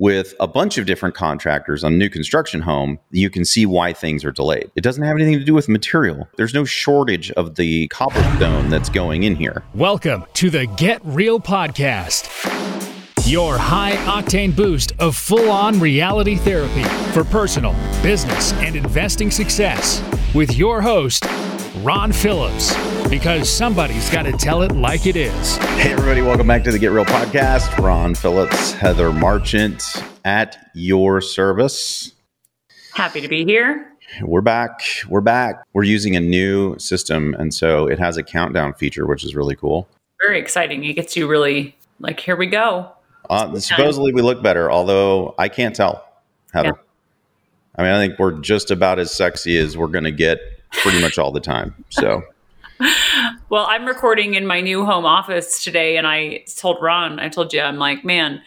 with a bunch of different contractors on new construction home, you can see why things are delayed. It doesn't have anything to do with material. There's no shortage of the cobblestone that's going in here. Welcome to the Get Real Podcast, your high octane boost of full on reality therapy for personal, business, and investing success with your host, Ron Phillips, because somebody's got to tell it like it is. Hey, everybody, welcome back to the Get Real podcast. Ron Phillips, Heather Marchant at your service. Happy to be here. We're back. We're back. We're using a new system, and so it has a countdown feature, which is really cool. Very exciting. It gets you really like, here we go. Uh, supposedly, we look better, although I can't tell, Heather. Yeah. I mean, I think we're just about as sexy as we're going to get pretty much all the time. So. well, I'm recording in my new home office today, and I told Ron, I told you, I'm like, man,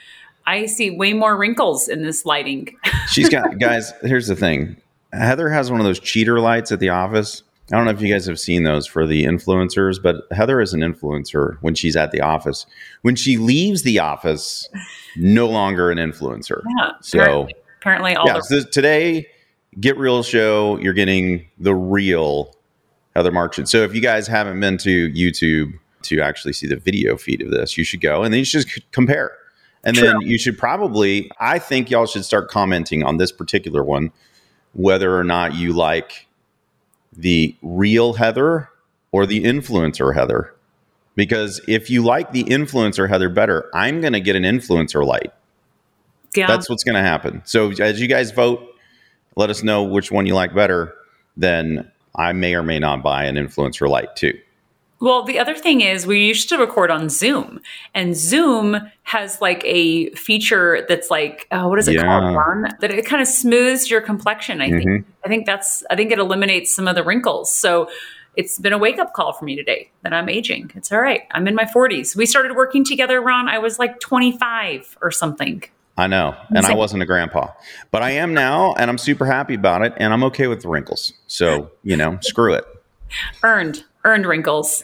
I see way more wrinkles in this lighting. She's got, guys, here's the thing Heather has one of those cheater lights at the office. I don't know if you guys have seen those for the influencers, but Heather is an influencer when she's at the office. When she leaves the office, no longer an influencer. Yeah. So apparently, apparently all yeah, the- so today Get Real show, you're getting the real Heather Marchant. So if you guys haven't been to YouTube to actually see the video feed of this, you should go and then you should just compare. And True. then you should probably, I think y'all should start commenting on this particular one, whether or not you like the real Heather or the influencer Heather. Because if you like the influencer Heather better, I'm going to get an influencer light. Yeah. That's what's going to happen. So as you guys vote, let us know which one you like better, then I may or may not buy an influencer light too. Well, the other thing is we used to record on Zoom, and Zoom has like a feature that's like, oh, what is it yeah. called? Ron? That it kind of smooths your complexion. I mm-hmm. think. I think that's. I think it eliminates some of the wrinkles. So it's been a wake up call for me today that I'm aging. It's all right. I'm in my 40s. We started working together, Ron. I was like 25 or something. I know. And I wasn't a grandpa, but I am now, and I'm super happy about it, and I'm okay with the wrinkles. So, you know, screw it. Earned, earned wrinkles.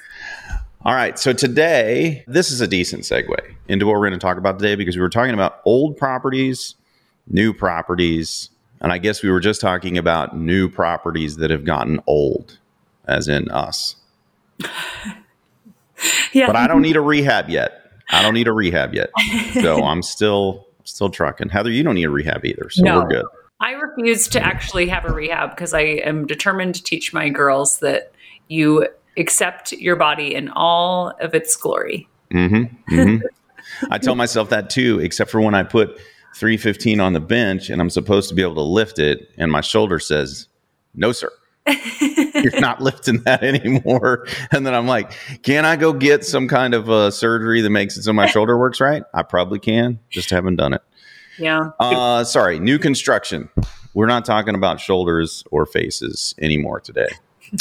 All right. So today, this is a decent segue into what we're going to talk about today because we were talking about old properties, new properties, and I guess we were just talking about new properties that have gotten old, as in us. yeah. But I don't need a rehab yet. I don't need a rehab yet. So I'm still still trucking. Heather, you don't need a rehab either, so no. we're good. I refuse to actually have a rehab because I am determined to teach my girls that you accept your body in all of its glory. Mm-hmm, mm-hmm. I tell myself that too, except for when I put 315 on the bench and I'm supposed to be able to lift it, and my shoulder says, No, sir. You're not lifting that anymore. And then I'm like, can I go get some kind of uh, surgery that makes it so my shoulder works right? I probably can, just haven't done it. Yeah. Uh, sorry, new construction. We're not talking about shoulders or faces anymore today.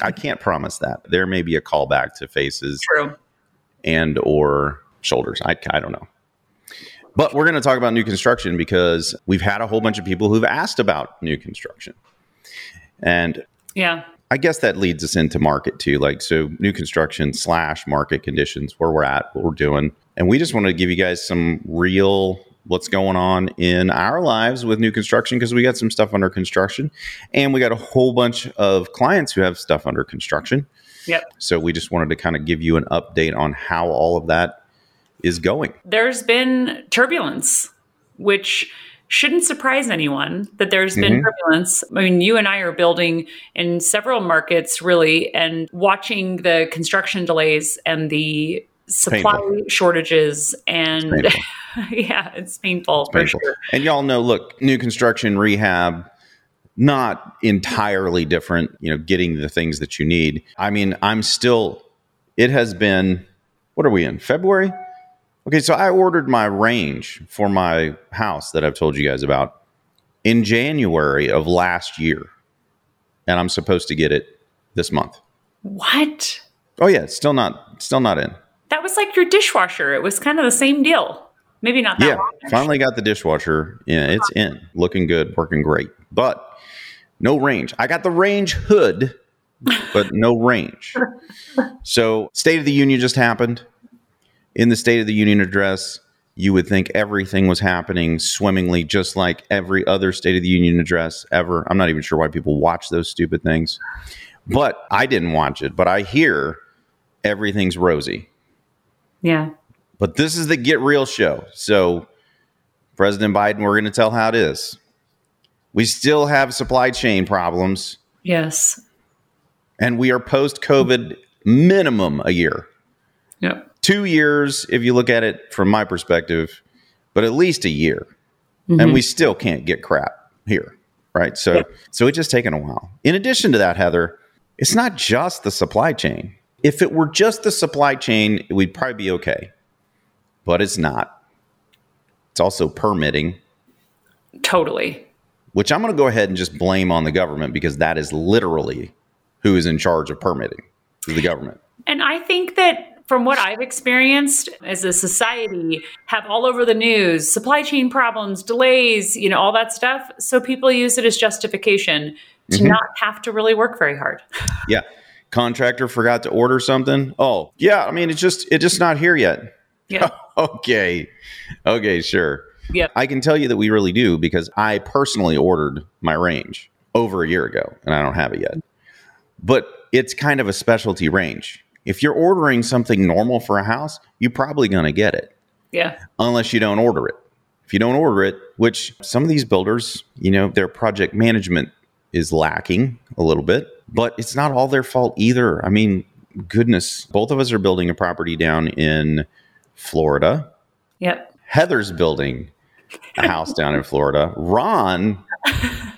I can't promise that. There may be a callback to faces True. and or shoulders. I, I don't know. But we're going to talk about new construction because we've had a whole bunch of people who've asked about new construction. And yeah. I guess that leads us into market too. Like, so new construction slash market conditions, where we're at, what we're doing. And we just want to give you guys some real what's going on in our lives with new construction because we got some stuff under construction and we got a whole bunch of clients who have stuff under construction. Yep. So we just wanted to kind of give you an update on how all of that is going. There's been turbulence, which shouldn't surprise anyone that there's been mm-hmm. turbulence. I mean, you and I are building in several markets really and watching the construction delays and the supply painful. shortages and it's yeah, it's painful it's for painful. sure. And y'all know, look, new construction rehab not entirely different, you know, getting the things that you need. I mean, I'm still it has been what are we in? February? Okay, so I ordered my range for my house that I've told you guys about in January of last year. And I'm supposed to get it this month. What? Oh yeah, it's still not still not in. That was like your dishwasher. It was kind of the same deal. Maybe not that yeah, long. finally got the dishwasher. Yeah, it's in. Looking good, working great. But no range. I got the range hood, but no range. So, State of the Union just happened in the State of the Union address, you would think everything was happening swimmingly, just like every other State of the Union address ever. I'm not even sure why people watch those stupid things, but I didn't watch it. But I hear everything's rosy. Yeah. But this is the Get Real show. So, President Biden, we're going to tell how it is. We still have supply chain problems. Yes. And we are post COVID minimum a year. Yep. Two years, if you look at it from my perspective, but at least a year. Mm-hmm. And we still can't get crap here. Right. So, yep. so it's just taken a while. In addition to that, Heather, it's not just the supply chain. If it were just the supply chain, we'd probably be okay. But it's not. It's also permitting. Totally. Which I'm going to go ahead and just blame on the government because that is literally who is in charge of permitting is the government. And I think that from what I've experienced as a society, have all over the news supply chain problems, delays, you know, all that stuff. So people use it as justification to mm-hmm. not have to really work very hard. Yeah. Contractor forgot to order something. Oh, yeah. I mean, it's just it's just not here yet. Yeah. okay. Okay, sure. Yeah. I can tell you that we really do because I personally ordered my range over a year ago and I don't have it yet. But it's kind of a specialty range. If you're ordering something normal for a house, you're probably going to get it. Yeah. Unless you don't order it. If you don't order it, which some of these builders, you know, their project management is lacking a little bit, but it's not all their fault either. I mean, goodness, both of us are building a property down in Florida. Yep. Heather's building a house down in Florida. Ron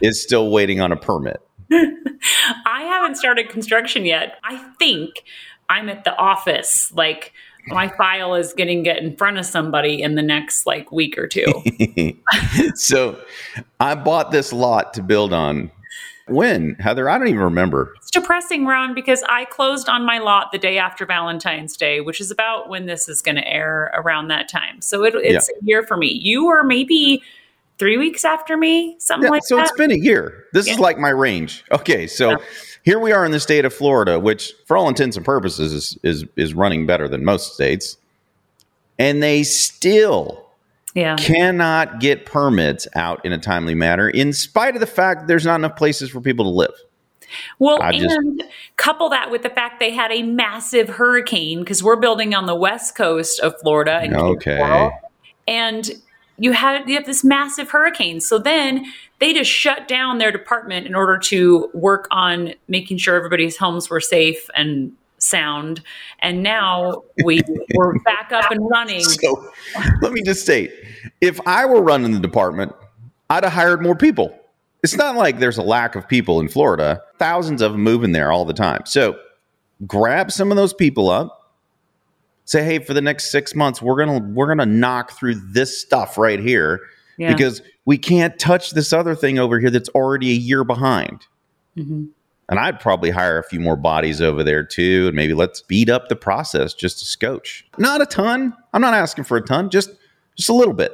is still waiting on a permit. I haven't started construction yet. I think I'm at the office. Like my file is getting get in front of somebody in the next like week or two. so I bought this lot to build on. When Heather, I don't even remember. It's depressing, Ron, because I closed on my lot the day after Valentine's Day, which is about when this is going to air around that time. So it, it's yeah. a year for me. You were maybe three weeks after me, something yeah, like so that. So it's been a year. This yeah. is like my range. Okay, so here we are in the state of Florida, which for all intents and purposes is is, is running better than most states, and they still yeah. cannot get permits out in a timely manner, in spite of the fact there's not enough places for people to live. Well, I and just, couple that with the fact they had a massive hurricane because we're building on the west coast of Florida. And okay. And you had you have this massive hurricane. So then they just shut down their department in order to work on making sure everybody's homes were safe and sound. And now we we're back up and running. So let me just state, if I were running the department, I'd have hired more people. It's not like there's a lack of people in Florida. Thousands of them moving there all the time. So grab some of those people up say, hey, for the next six months, we're gonna we're gonna knock through this stuff right here yeah. because we can't touch this other thing over here that's already a year behind. Mm-hmm. And I'd probably hire a few more bodies over there too, and maybe let's speed up the process just a scotch. Not a ton. I'm not asking for a ton, just just a little bit.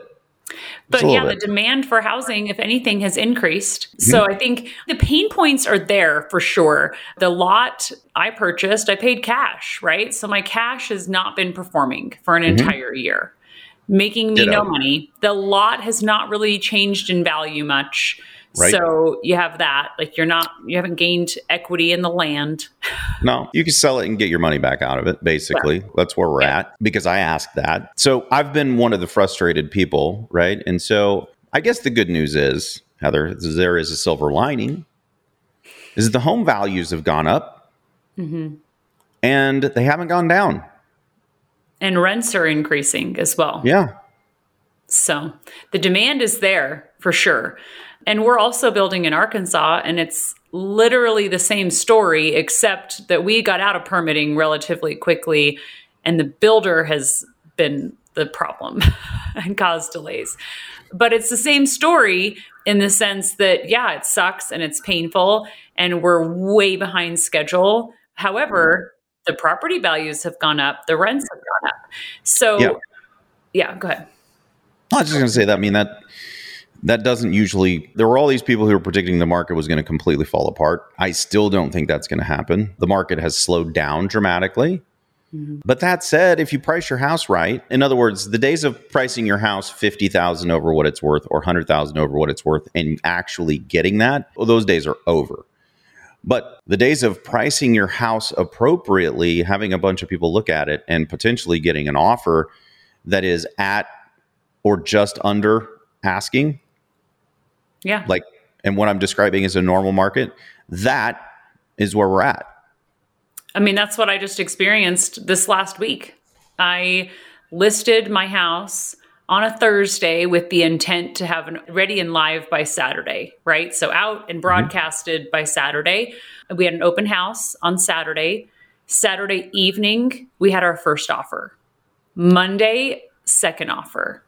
But yeah, bit. the demand for housing, if anything, has increased. So I think the pain points are there for sure. The lot I purchased, I paid cash, right? So my cash has not been performing for an mm-hmm. entire year, making me Ditto. no money. The lot has not really changed in value much. Right. So you have that. Like you're not, you haven't gained equity in the land. No, you can sell it and get your money back out of it, basically. Well, That's where we're yeah. at because I asked that. So I've been one of the frustrated people, right? And so I guess the good news is, Heather, is there is a silver lining, is the home values have gone up mm-hmm. and they haven't gone down. And rents are increasing as well. Yeah. So the demand is there for sure. And we're also building in Arkansas, and it's literally the same story, except that we got out of permitting relatively quickly, and the builder has been the problem and caused delays. But it's the same story in the sense that, yeah, it sucks and it's painful, and we're way behind schedule. However, the property values have gone up, the rents have gone up. So, yeah, yeah go ahead. I was just going to say that. I mean, that that doesn't usually there were all these people who were predicting the market was going to completely fall apart i still don't think that's going to happen the market has slowed down dramatically Mm-hmm. But that said, if you price your house right, in other words, the days of pricing your house 50,000 over what it's worth or 100,000 over what it's worth and actually getting that, well, those days are over. But the days of pricing your house appropriately, having a bunch of people look at it and potentially getting an offer that is at or just under asking. Yeah. Like, and what I'm describing is a normal market, that is where we're at. I mean, that's what I just experienced this last week. I listed my house on a Thursday with the intent to have it ready and live by Saturday, right? So out and mm-hmm. broadcasted mm-hmm. by Saturday. We had an open house on Saturday. Saturday evening, we had our first offer. Monday, second offer.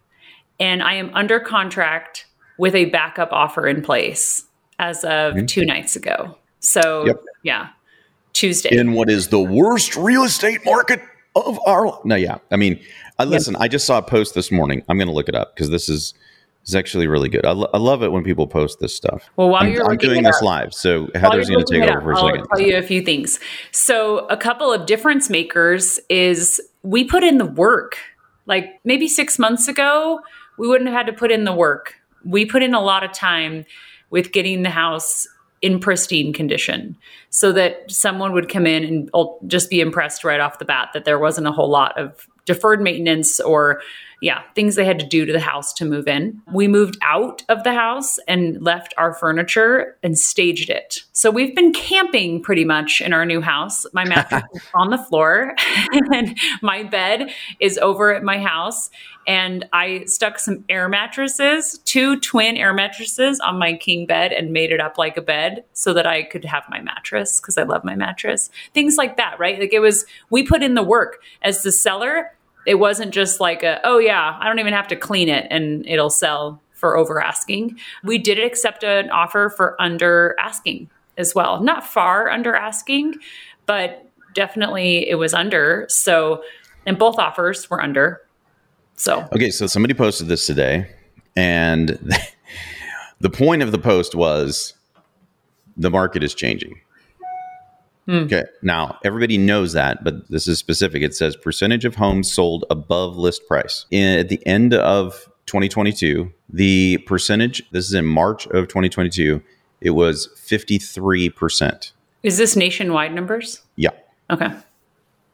And I am under contract with a backup offer in place as of mm-hmm. two nights ago. So, yep. yeah, Tuesday. In what is the worst real estate market of our no yeah i mean I, listen i just saw a post this morning i'm going to look it up because this is is actually really good I, lo- I love it when people post this stuff well while I'm, you're I'm doing this up, live so heather's going to take over for a I'll second tell you a few things so a couple of difference makers is we put in the work like maybe six months ago we wouldn't have had to put in the work we put in a lot of time with getting the house in pristine condition so that someone would come in and just be impressed right off the bat that there wasn't a whole lot of deferred maintenance or yeah, things they had to do to the house to move in. We moved out of the house and left our furniture and staged it. So we've been camping pretty much in our new house. My mattress is on the floor and my bed is over at my house. And I stuck some air mattresses, two twin air mattresses on my king bed and made it up like a bed so that I could have my mattress because I love my mattress. Things like that, right? Like it was, we put in the work as the seller it wasn't just like a, oh yeah, I don't even have to clean it and it'll sell for over asking. We did accept an offer for under asking as well. Not far under asking, but definitely it was under. So, and both offers were under. So, okay, so somebody posted this today, and the point of the post was the market is changing. Mm. Okay. Now, everybody knows that, but this is specific. It says percentage of homes sold above list price. In, at the end of 2022, the percentage, this is in March of 2022, it was 53%. Is this nationwide numbers? Yeah. Okay.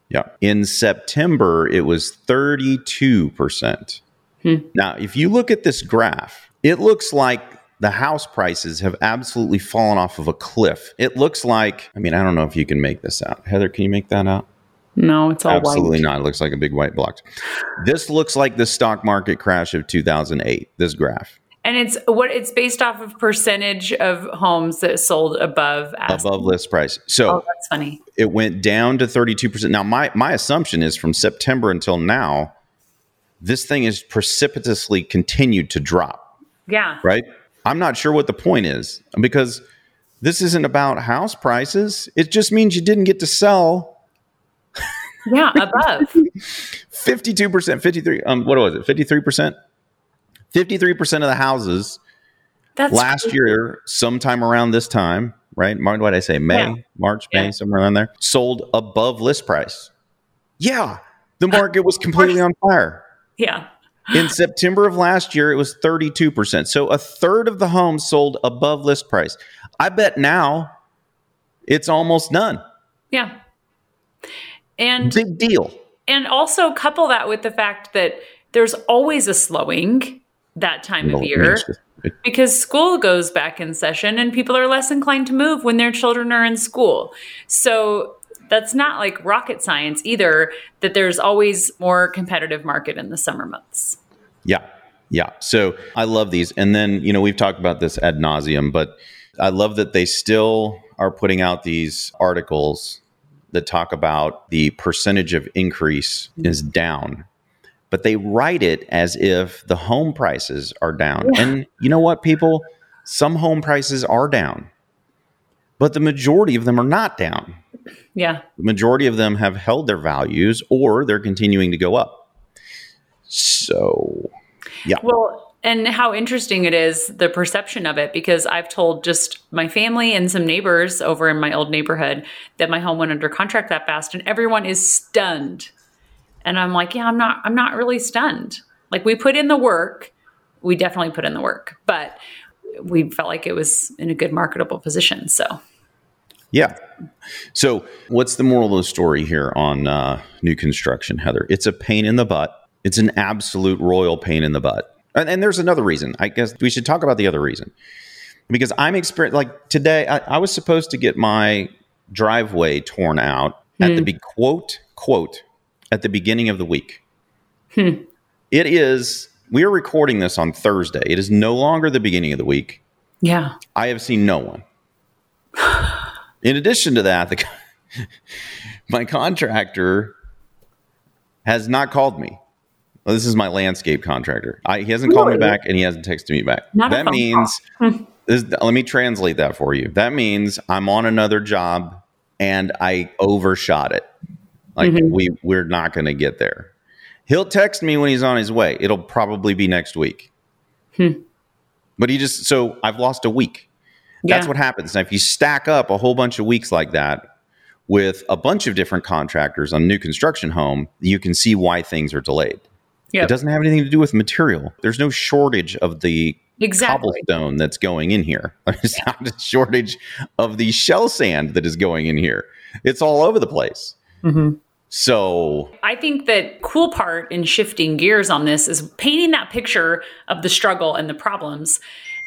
Yeah. In September, it was 32%. Hmm. Now, if you look at this graph, it looks like the house prices have absolutely fallen off of a cliff. It looks like, I mean, I don't know if you can make this out. Heather, can you make that out? No, it's all white. absolutely white. not. It looks like a big white block. This looks like the stock market crash of 2008. This graph. And it's what it's based off of percentage of homes that sold above asking. above list price. So oh, that's funny. It went down to 32%. Now my my assumption is from September until now this thing has precipitously continued to drop. Yeah. Right? I'm not sure what the point is because this isn't about house prices. It just means you didn't get to sell. Yeah, above 52%, 53, um, what was it? 53%? 53% of the houses That's last crazy. year, sometime around this time, right? What did I say? May, yeah. March, May, yeah. somewhere around there, sold above list price. Yeah, the uh, market was completely on fire. Yeah. In September of last year, it was 32%. So a third of the homes sold above list price. I bet now it's almost none. Yeah. And big deal. And also couple that with the fact that there's always a slowing that time of year because school goes back in session and people are less inclined to move when their children are in school. So that's not like rocket science either that there's always more competitive market in the summer months. Yeah. Yeah. So i love these. And then you know we've talked about this ad nauseum but i love that they still are putting out these articles that talk about the percentage of increase is down but they write it as if the home prices are down yeah. and you know what people some home prices are down but the majority of them are not down yeah. The majority of them have held their values or they're continuing to go up. So, yeah. Well, and how interesting it is the perception of it because I've told just my family and some neighbors over in my old neighborhood that my home went under contract that fast and everyone is stunned. And I'm like, yeah, I'm not I'm not really stunned. Like we put in the work. We definitely put in the work, but we felt like it was in a good marketable position. So yeah. So, what's the moral of the story here on uh, new construction, Heather? It's a pain in the butt. It's an absolute royal pain in the butt. And, and there's another reason. I guess we should talk about the other reason. Because I'm experiencing, like today, I, I, was supposed to get my driveway torn out at the hmm. be- quote, quote, at the beginning of the week. Hmm. It is, we are recording this on Thursday. It is no longer the beginning of the week. Yeah. I have seen no one. In addition to that, the, my contractor has not called me. Well, this is my landscape contractor. I, he hasn't really? called me back and he hasn't texted me back. Not that means, this, let me translate that for you. That means I'm on another job and I overshot it. Like mm-hmm. we we're not going to get there. He'll text me when he's on his way. It'll probably be next week. Hmm. But he just so I've lost a week. That's what happens. Now, if you stack up a whole bunch of weeks like that with a bunch of different contractors on new construction home, you can see why things are delayed. Yep. It doesn't have anything to do with material. There's no shortage of the exactly. cobblestone that's going in here. There's yeah. not a shortage of the shell sand that is going in here. It's all over the place. Mm-hmm. So I think that cool part in shifting gears on this is painting that picture of the struggle and the problems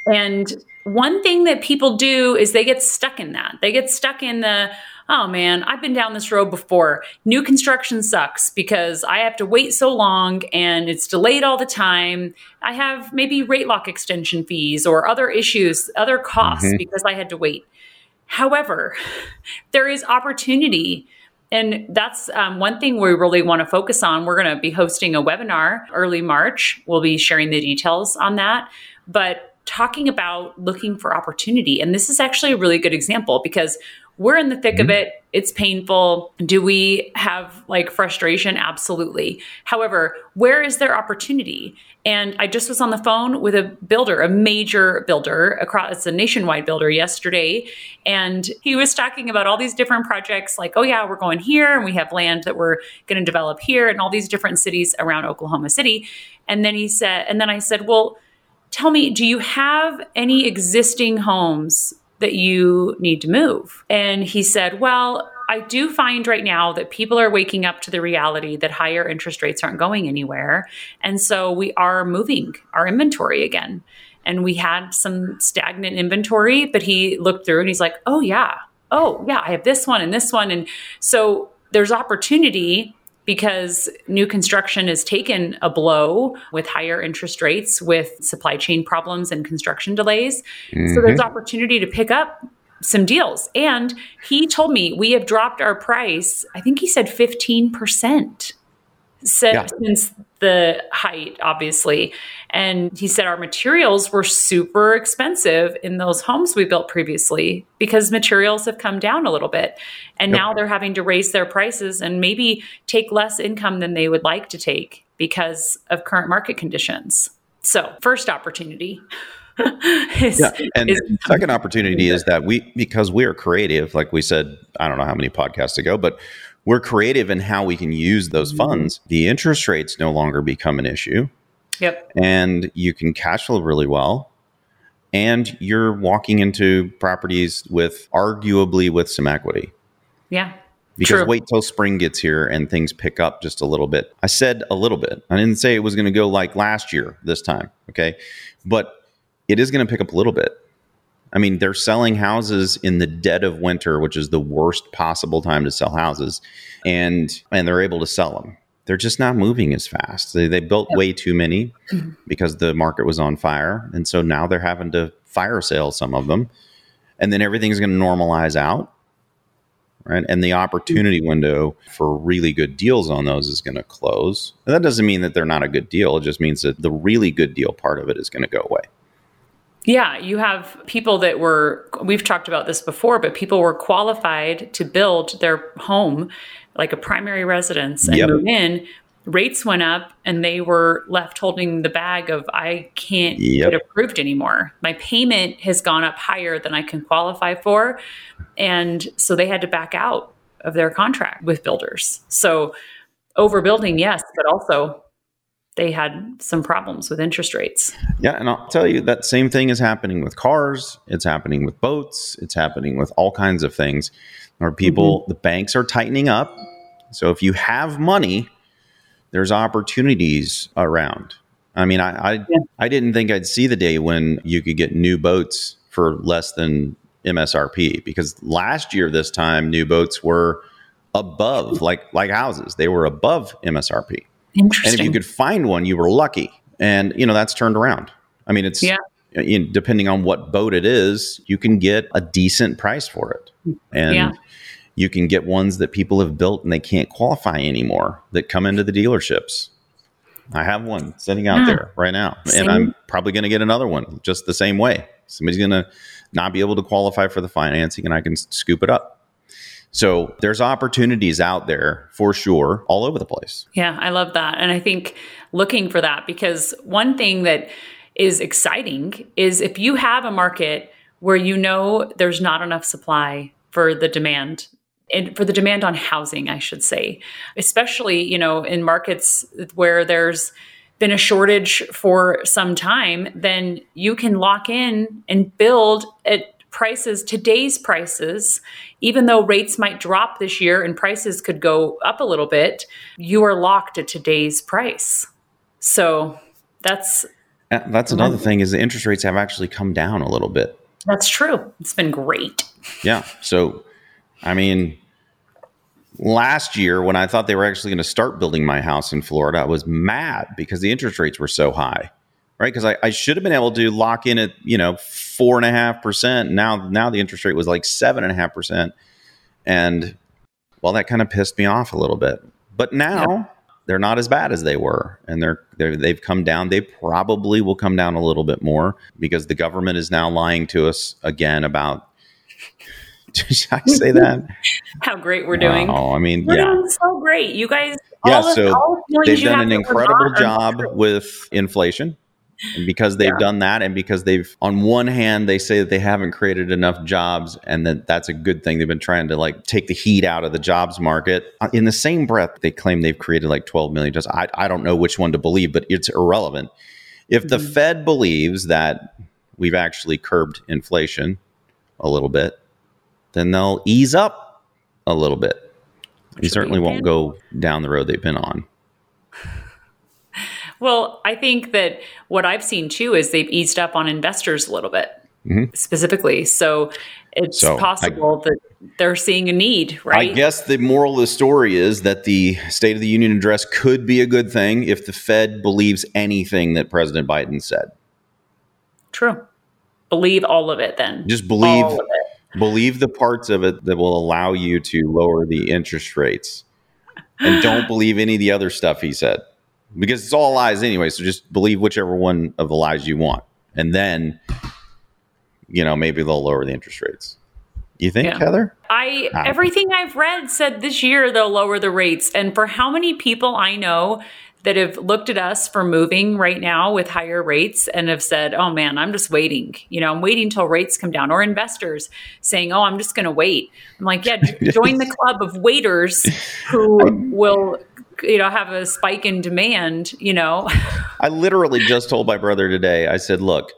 and one thing that people do is they get stuck in that. They get stuck in the, oh man, I've been down this road before. New construction sucks because I have to wait so long and it's delayed all the time. I have maybe rate lock extension fees or other issues, other costs mm-hmm. because I had to wait. However, there is opportunity. And that's um, one thing we really want to focus on. We're going to be hosting a webinar early March. We'll be sharing the details on that. But talking about looking for opportunity. And this is actually a really good example because we're in the thick mm-hmm. of it. It's painful. Do we have like frustration? Absolutely. However, where is there opportunity? And I just was on the phone with a builder, a major builder across, it's a nationwide builder yesterday. And he was talking about all these different projects like, oh, yeah, we're going here and we have land that we're going to develop here and all these different cities around Oklahoma City. And then he said, and then I said, well, tell me, do you have any existing homes that you need to move? And he said, well, I do find right now that people are waking up to the reality that higher interest rates aren't going anywhere. And so we are moving our inventory again. And we had some stagnant inventory, but he looked through and he's like, oh, yeah. Oh, yeah, I have this one and this one. And so there's opportunity because new construction has taken a blow with higher interest rates, with supply chain problems and construction delays. Mm-hmm. So there's opportunity to pick up some deals. And he told me we have dropped our price, I think he said 15% since, yeah. since the height, obviously. And he said our materials were super expensive in those homes we built previously because materials have come down a little bit. And yep. now they're having to raise their prices and maybe take less income than they would like to take because of current market conditions. So, first opportunity. is, yeah. And is- second opportunity is that we, because we are creative, like we said, I don't know how many podcasts ago, but we're creative in how we can use those mm-hmm. funds. The interest rates no longer become an issue. Yep. And you can cash flow really well. And you're walking into properties with arguably with some equity. Yeah. Because True. wait till spring gets here and things pick up just a little bit. I said a little bit. I didn't say it was going to go like last year this time. Okay. But it is going to pick up a little bit. I mean, they're selling houses in the dead of winter, which is the worst possible time to sell houses, and and they're able to sell them. They're just not moving as fast. They, they built way too many because the market was on fire, and so now they're having to fire sale some of them, and then everything's going to normalize out, right? And the opportunity window for really good deals on those is going to close. And that doesn't mean that they're not a good deal. It just means that the really good deal part of it is going to go away. Yeah, you have people that were, we've talked about this before, but people were qualified to build their home like a primary residence and yep. move in rates went up and they were left holding the bag of I can't yep. get approved anymore. My payment has gone up higher than I can qualify for. And so they had to back out of their contract with builders. So overbuilding, yes, but also they had some problems with interest rates. Yeah, and I'll tell you that same thing is happening with cars, it's happening with boats, it's happening with all kinds of things where people mm-hmm. the banks are tightening up. So if you have money, there's opportunities around. I mean, I I, yeah. I didn't think I'd see the day when you could get new boats for less than MSRP because last year this time new boats were above like like houses. They were above MSRP. Interesting. And if you could find one, you were lucky. And you know, that's turned around. I mean, it's yeah. Know, depending on what boat it is, you can get a decent price for it. And yeah. you can get ones that people have built and they can't qualify anymore that come into the dealerships. I have one sitting out yeah. there right now, same. and I'm probably going to get another one just the same way. Somebody's going to not be able to qualify for the financing, and I can scoop it up. So there's opportunities out there for sure, all over the place. Yeah, I love that. And I think looking for that because one thing that is exciting is if you have a market where you know there's not enough supply for the demand and for the demand on housing, I should say, especially, you know, in markets where there's been a shortage for some time, then you can lock in and build at prices, today's prices, even though rates might drop this year and prices could go up a little bit, you are locked at today's price. So that's uh, that's another thing is the interest rates have actually come down a little bit. That's true. It's been great. Yeah. So I mean last year when I thought they were actually going to start building my house in Florida, I was mad because the interest rates were so high right? Because I, I should have been able to lock in at you know four and a half percent. Now now the interest rate was like seven and a half percent, and well, that kind of pissed me off a little bit. But now yeah. they're not as bad as they were, and they're, they're they've come down. They probably will come down a little bit more because the government is now lying to us again about. Did I say that? How great we're doing! Oh, I mean, we're yeah, doing so great. You guys, yeah. so they've done an incredible job with inflation and because they've yeah. done that, and because they've, on one hand, they say that they haven't created enough jobs, and that that's a good thing. They've been trying to like take the heat out of the jobs market. Uh, in the same breath, they claim they've created like 12 million jobs. I, I don't know which one to believe, but it's irrelevant. If the mm-hmm. Fed believes that we've actually curbed inflation a little bit, then they'll ease up a little bit. You certainly won't go down the road they've been on. Well, I think that what I've seen too is they've eased up on investors a little bit mm-hmm. specifically. So it's so possible I, that they're seeing a need, right? I guess the moral of the story is that the State of the Union address could be a good thing if the Fed believes anything that President Biden said. True. Believe all of it then. Just believe believe the parts of it that will allow you to lower the interest rates. And don't believe any of the other stuff he said because it's all lies anyway. So just believe whichever one of the lies you want, and then you know maybe they'll lower the interest rates. You think, yeah. Heather? I, I everything I've read said this year they'll lower the rates, and for how many people I know that have looked at us for moving right now with higher rates and have said, "Oh man, I'm just waiting. You know, I'm waiting till rates come down." Or investors saying, "Oh, I'm just going to wait." I'm like, "Yeah, join the club of waiters who will you know have a spike in demand you know i literally just told my brother today i said look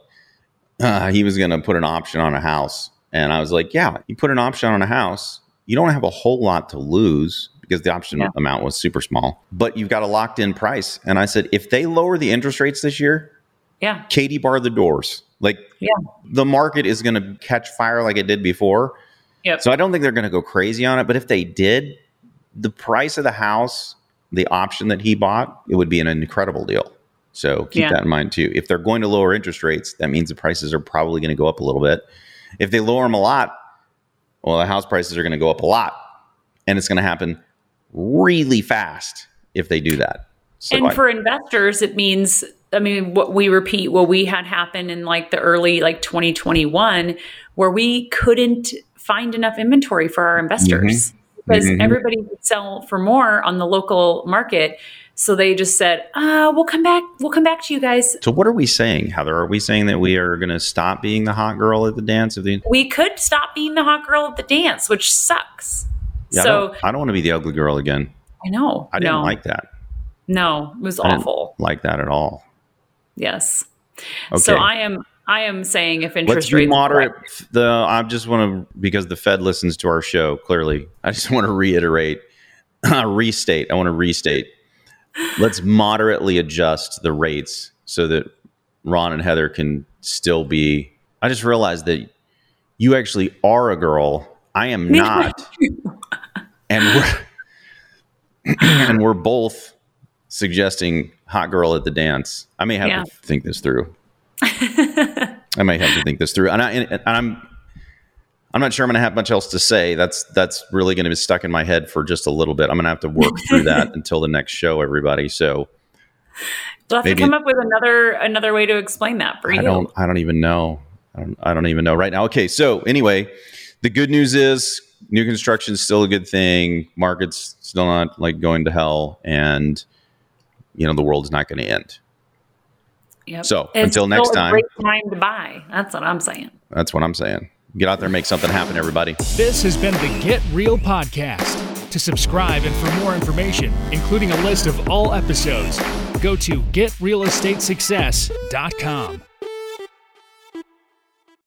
uh, he was going to put an option on a house and i was like yeah you put an option on a house you don't have a whole lot to lose because the option yeah. amount was super small but you've got a locked in price and i said if they lower the interest rates this year yeah katie bar the doors like yeah. the market is going to catch fire like it did before Yep. So I don't think they're going to go crazy on it. But if they did, the price of the house the option that he bought, it would be an incredible deal. So keep yeah. that in mind too. If they're going to lower interest rates, that means the prices are probably going to go up a little bit. If they lower them a lot, well, the house prices are going to go up a lot. And it's going to happen really fast if they do that. So and I, for investors, it means, I mean, what we repeat what we had happen in like the early, like 2021, where we couldn't find enough inventory for our investors. Mm-hmm because mm-hmm. everybody would sell for more on the local market. So they just said, uh, we'll come back. We'll come back to you guys. So what are we saying, Heather? Are we saying that we are going to stop being the hot girl at the dance of the? We could stop being the hot girl at the dance, which sucks. Yeah, so I don't, I don't want to be the ugly girl again. I know. I didn't no, like that. No, it was I didn't awful. like that at all. Yes. Okay. So I am. I am saying if interest Let's rates moderate. The I just want to because the Fed listens to our show. Clearly, I just want to reiterate, uh, restate. I want to restate. Let's moderately adjust the rates so that Ron and Heather can still be. I just realized that you actually are a girl. I am not, and we're and we're both suggesting hot girl at the dance. I may have Yeah. to think this through. I might have to think this through, and, I, and I'm I'm not sure I'm going to have much else to say. That's that's really going to be stuck in my head for just a little bit. I'm going to have to work through that until the next show, everybody. So We'll have Maybe- to come up with another another way to explain that for you. I don't I don't even know. I don't, I don't even know right now. Okay, so anyway, the good news is new construction is still a good thing. Market's still not like going to hell, and you know the world's not going to end. Yep. So, It's until next still a time. great time to buy. That's what I'm saying. That's what I'm saying. Get out there, make something happen, everybody. This has been the Get Real Podcast. To subscribe and for more information, including a list of all episodes, go to getrealestatesuccess.com.